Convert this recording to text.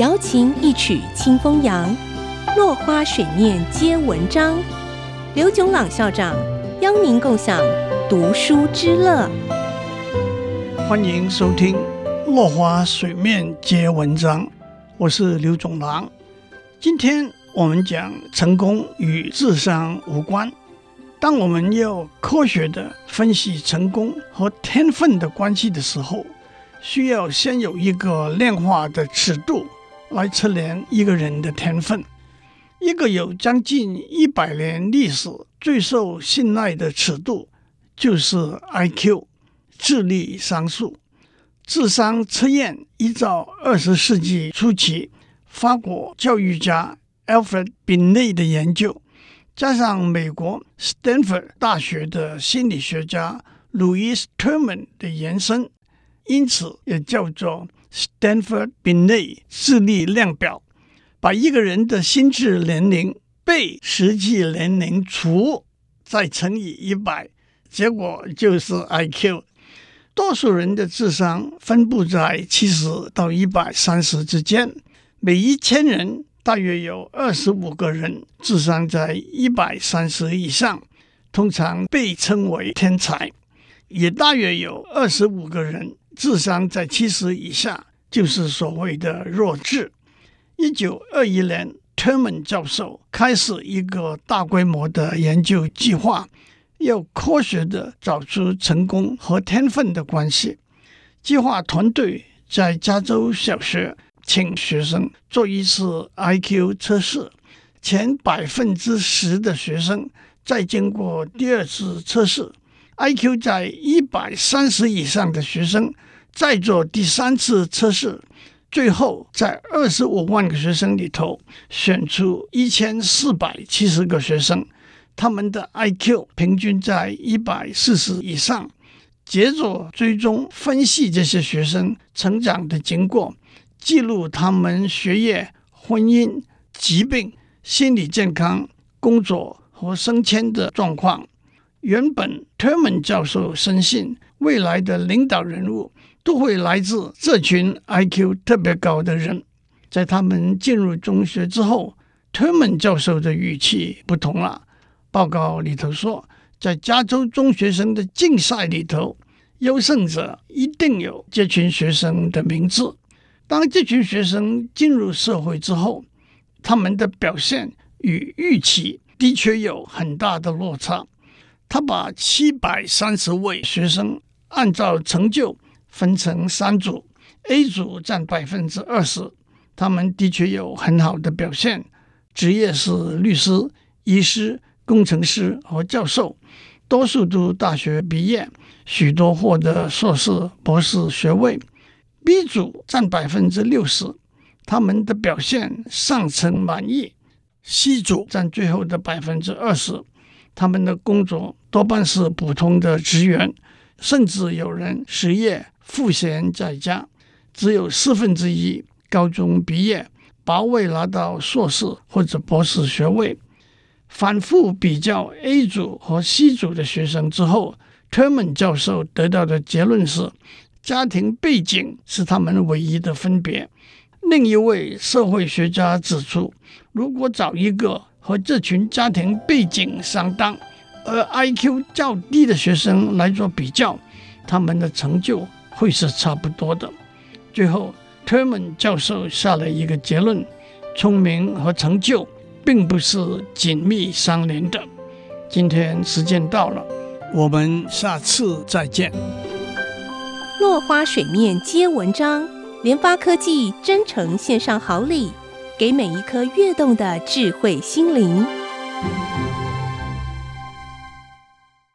瑶琴一曲清风扬，落花水面皆文章。刘炯朗校长邀您共享读书之乐。欢迎收听《落花水面皆文章》，我是刘炯朗。今天我们讲成功与智商无关。当我们要科学的分析成功和天分的关系的时候，需要先有一个量化的尺度来测量一个人的天分。一个有将近一百年历史、最受信赖的尺度就是 IQ，智力商数。智商测验依照二十世纪初期法国教育家 Alfred Binet 的研究。加上美国斯坦福大学的心理学家 Louis Terman 的延伸，因此也叫做 Stanford-Binet 智力量表。把一个人的心智年龄被实际年龄除，再乘以一百，结果就是 IQ。多数人的智商分布在七十到一百三十之间，每一千人。大约有二十五个人智商在一百三十以上，通常被称为天才；也大约有二十五个人智商在七十以下，就是所谓的弱智。一九二一年，Terman 教授开始一个大规模的研究计划，要科学的找出成功和天分的关系。计划团队在加州小学。请学生做一次 IQ 测试，前百分之十的学生再经过第二次测试，IQ 在一百三十以上的学生再做第三次测试，最后在二十五万个学生里头选出一千四百七十个学生，他们的 IQ 平均在一百四十以上，接着追踪分析这些学生成长的经过。记录他们学业、婚姻、疾病、心理健康、工作和升迁的状况。原本 Terman 教授深信，未来的领导人物都会来自这群 IQ 特别高的人。在他们进入中学之后，Terman 教授的语气不同了。报告里头说，在加州中学生的竞赛里头，优胜者一定有这群学生的名字。当这群学生进入社会之后，他们的表现与预期的确有很大的落差。他把七百三十位学生按照成就分成三组，A 组占百分之二十，他们的确有很好的表现，职业是律师、医师、工程师和教授，多数都大学毕业，许多获得硕士、博士学位。B 组占百分之六十，他们的表现上层满意。C 组占最后的百分之二十，他们的工作多半是普通的职员，甚至有人失业赋闲在家。只有四分之一高中毕业，保位拿到硕士或者博士学位。反复比较 A 组和 C 组的学生之后，Terman 教授得到的结论是。家庭背景是他们唯一的分别。另一位社会学家指出，如果找一个和这群家庭背景相当而 IQ 较低的学生来做比较，他们的成就会是差不多的。最后，Terman 教授下了一个结论：聪明和成就并不是紧密相连的。今天时间到了，我们下次再见。落花水面皆文章，联发科技真诚献上好礼，给每一颗跃动的智慧心灵。